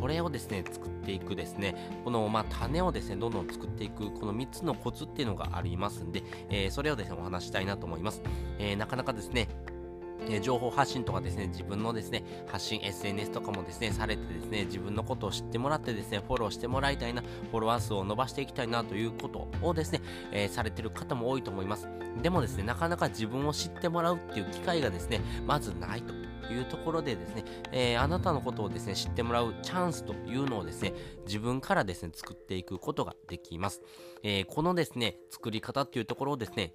これをですね作っていくですねこのまあ種をですねどんどん作っていくこの3つのコツっていうのがありますんで、えー、それをですねお話したいなと思います、えー、なかなかですねえ情報発信とかですね、自分のですね、発信 SNS とかもですね、されてですね、自分のことを知ってもらってですね、フォローしてもらいたいな、フォロワー数を伸ばしていきたいなということをですね、えー、されてる方も多いと思います。でもですね、なかなか自分を知ってもらうっていう機会がですね、まずないと。いうところでですね、えー、あなたのことをですね、知ってもらうチャンスというのをですね、自分からですね、作っていくことができます。えー、このですね、作り方っていうところをですね、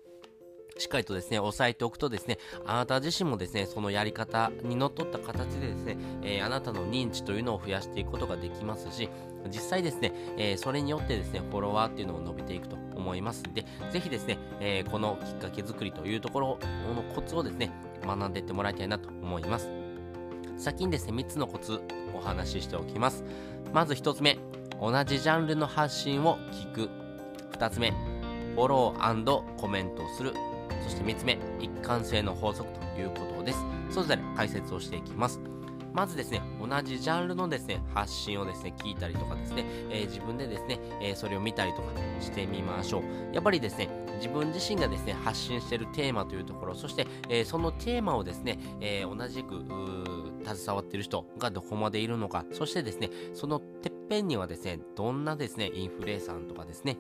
しっかりとですね、押さえておくとですね、あなた自身もですね、そのやり方にのっとった形でですね、えー、あなたの認知というのを増やしていくことができますし、実際ですね、えー、それによってですね、フォロワーっていうのを伸びていくと思いますんで、ぜひですね、えー、このきっかけ作りというところのコツをですね、学んでいってもらいたいなと思います。先にですね、3つのコツお話ししておきます。まず1つ目、同じジャンルの発信を聞く。2つ目、フォローコメントをする。そして3つ目、一貫性の法則ということです。それぞれ解説をしていきます。まずですね、同じジャンルのですね、発信をですね、聞いたりとかですね、えー、自分でですね、えー、それを見たりとかしてみましょう。やっぱりですね、自分自身がですね、発信しているテーマというところ、そして、えー、そのテーマをですね、え同じく、携わっている人がどこまでいるのか、そしてですね、そのてっぺんにはですね、どんなですね、インフルエンサーとかですね、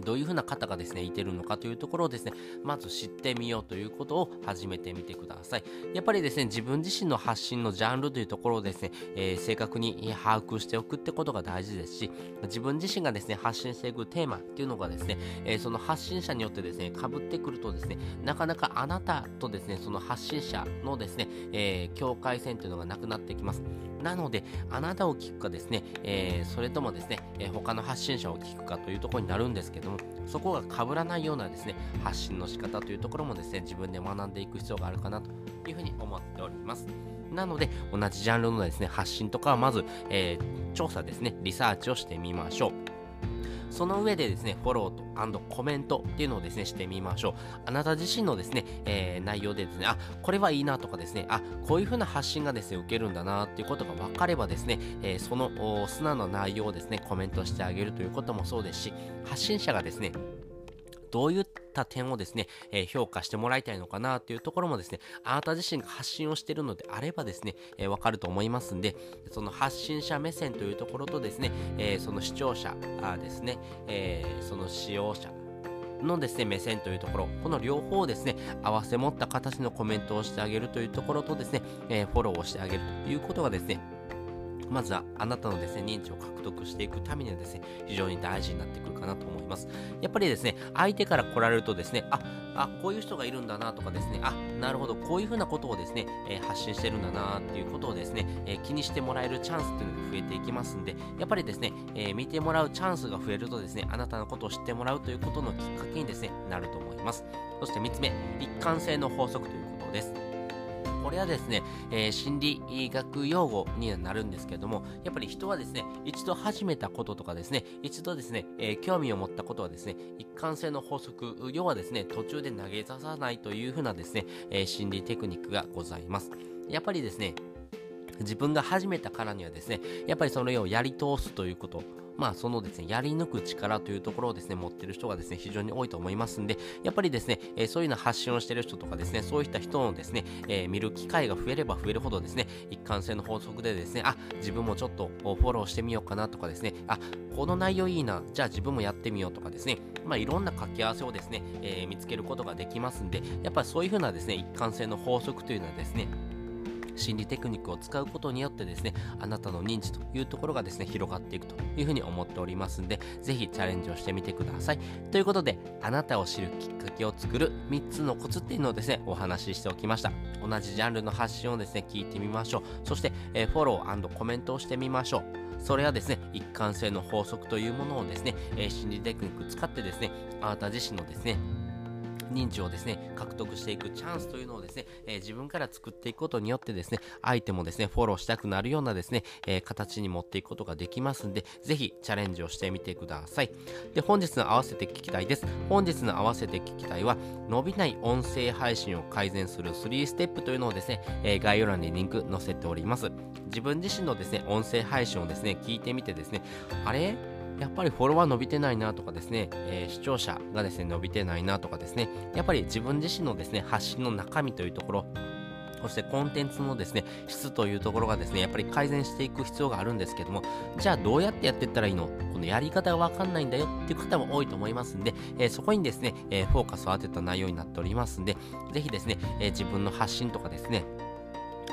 どういうふうな方がですね、いてるのかというところをですね、まず知ってみようということを始めてみてください。やっぱりですね、自分自身の発信のジャンルというところをですね、えー、正確に把握しておくってことが大事ですし、自分自身がですね、発信していくテーマっていうのがですね、えー、その発信者によってですね、被ってくるとですね、なかなかあなたとですね、その発信者のですね、えー、境界線というのがなくなってきます。なので、あなたを聞くかですね、えー、それともですね、えー、他の発信者を聞くかというところになるんですけども、そこが被らないようなですね、発信の仕方というところもですね、自分で学んでいく必要があるかなというふうに思っております。なので、同じジャンルのですね、発信とかはまず、えー、調査ですね、リサーチをしてみましょう。その上でですね、フォローとコメントっていうのをですね、してみましょう。あなた自身のですね、えー、内容でですね、あ、これはいいなとかですね、あ、こういう風な発信がですね、受けるんだなっていうことが分かればですね、えー、その素直な内容をですね、コメントしてあげるということもそうですし、発信者がですね、どういった点をですね、えー、評価してもらいたいのかなっていうところもですね、あなた自身が発信をしているのであればですね、えー、わかると思いますんで、その発信者目線というところとですね、えー、その視聴者ですね、えー、その使用者のですね、目線というところ、この両方をですね、合わせ持った形のコメントをしてあげるというところとですね、えー、フォローをしてあげるということがですね、まずはあなたのですね、認知を獲得していくためにはですね、非常に大事になってくるかなと思います。やっぱりですね、相手から来られるとですね、あ、あ、こういう人がいるんだなとかですね、あ、なるほど、こういうふうなことをですね、えー、発信してるんだなっていうことをですね、えー、気にしてもらえるチャンスっていうのが増えていきますんで、やっぱりですね、えー、見てもらうチャンスが増えるとですね、あなたのことを知ってもらうということのきっかけにですね、なると思います。そして3つ目、一貫性の法則ということです。これはですね、えー、心理学用語になるんですけれども、やっぱり人はですね、一度始めたこととかですね、一度ですね、えー、興味を持ったことはですね、一貫性の法則、要はですね、途中で投げ出さないというふうなですね、え、心理テクニックがございます。やっぱりですね、自分が始めたからにはですね、やっぱりそれをやり通すということ、まあそのですね、やり抜く力というところをですね、持ってる人がですね、非常に多いと思いますんで、やっぱりですね、えー、そういうの発信をしてる人とかですね、そういった人のですね、えー、見る機会が増えれば増えるほどですね、一貫性の法則でですね、あ、自分もちょっとフォローしてみようかなとかですね、あ、この内容いいな、じゃあ自分もやってみようとかですね、まあいろんな掛け合わせをですね、えー、見つけることができますんで、やっぱりそういうふうなですね、一貫性の法則というのはですね、心理テクニックを使うことによってですね、あなたの認知というところがですね、広がっていくというふうに思っておりますんで、ぜひチャレンジをしてみてください。ということで、あなたを知るきっかけを作る3つのコツっていうのをですね、お話ししておきました。同じジャンルの発信をですね、聞いてみましょう。そして、えー、フォローコメントをしてみましょう。それはですね、一貫性の法則というものをですね、えー、心理テクニック使ってですね、あなた自身のですね、認知をですね、獲得していくチャンスというのをですね、えー、自分から作っていくことによってですね、相手もですね、フォローしたくなるようなですね、えー、形に持っていくことができますんで、ぜひチャレンジをしてみてください。で、本日の合わせて聞きたいです。本日の合わせて聞きたいは、伸びない音声配信を改善する3ステップというのをですね、えー、概要欄にリンク載せております。自分自身のですね、音声配信をですね、聞いてみてですね、あれ？やっぱりフォロワー伸びてないなとかですね、えー、視聴者がですね、伸びてないなとかですね、やっぱり自分自身のですね、発信の中身というところ、そしてコンテンツのですね、質というところがですね、やっぱり改善していく必要があるんですけども、じゃあどうやってやっていったらいいの？このやり方がわかんないんだよっていう方も多いと思いますんで、えー、そこにですね、えー、フォーカスを当てた内容になっておりますんで、ぜひですね、えー、自分の発信とかですね、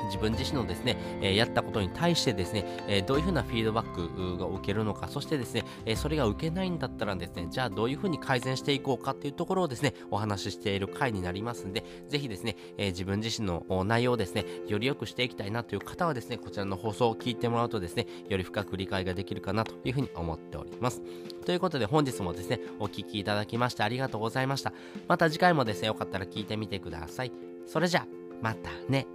自分自身のですね、え、やったことに対してですね、え、どういうふうなフィードバックが受けるのか、そしてですね、え、それが受けないんだったらですね、じゃあどういうふうに改善していこうかっていうところをですね、お話ししている回になりますんで、ぜひですね、え自分自身の内容をですね、より良くしていきたいなという方はですね、こちらの放送を聞いてもらうとですね、より深く理解ができるかなというふうに思っております。ということで本日もですね、お聴きいただきましてありがとうございました。また次回もですね、よかったら聞いてみてください。それじゃあ、またね。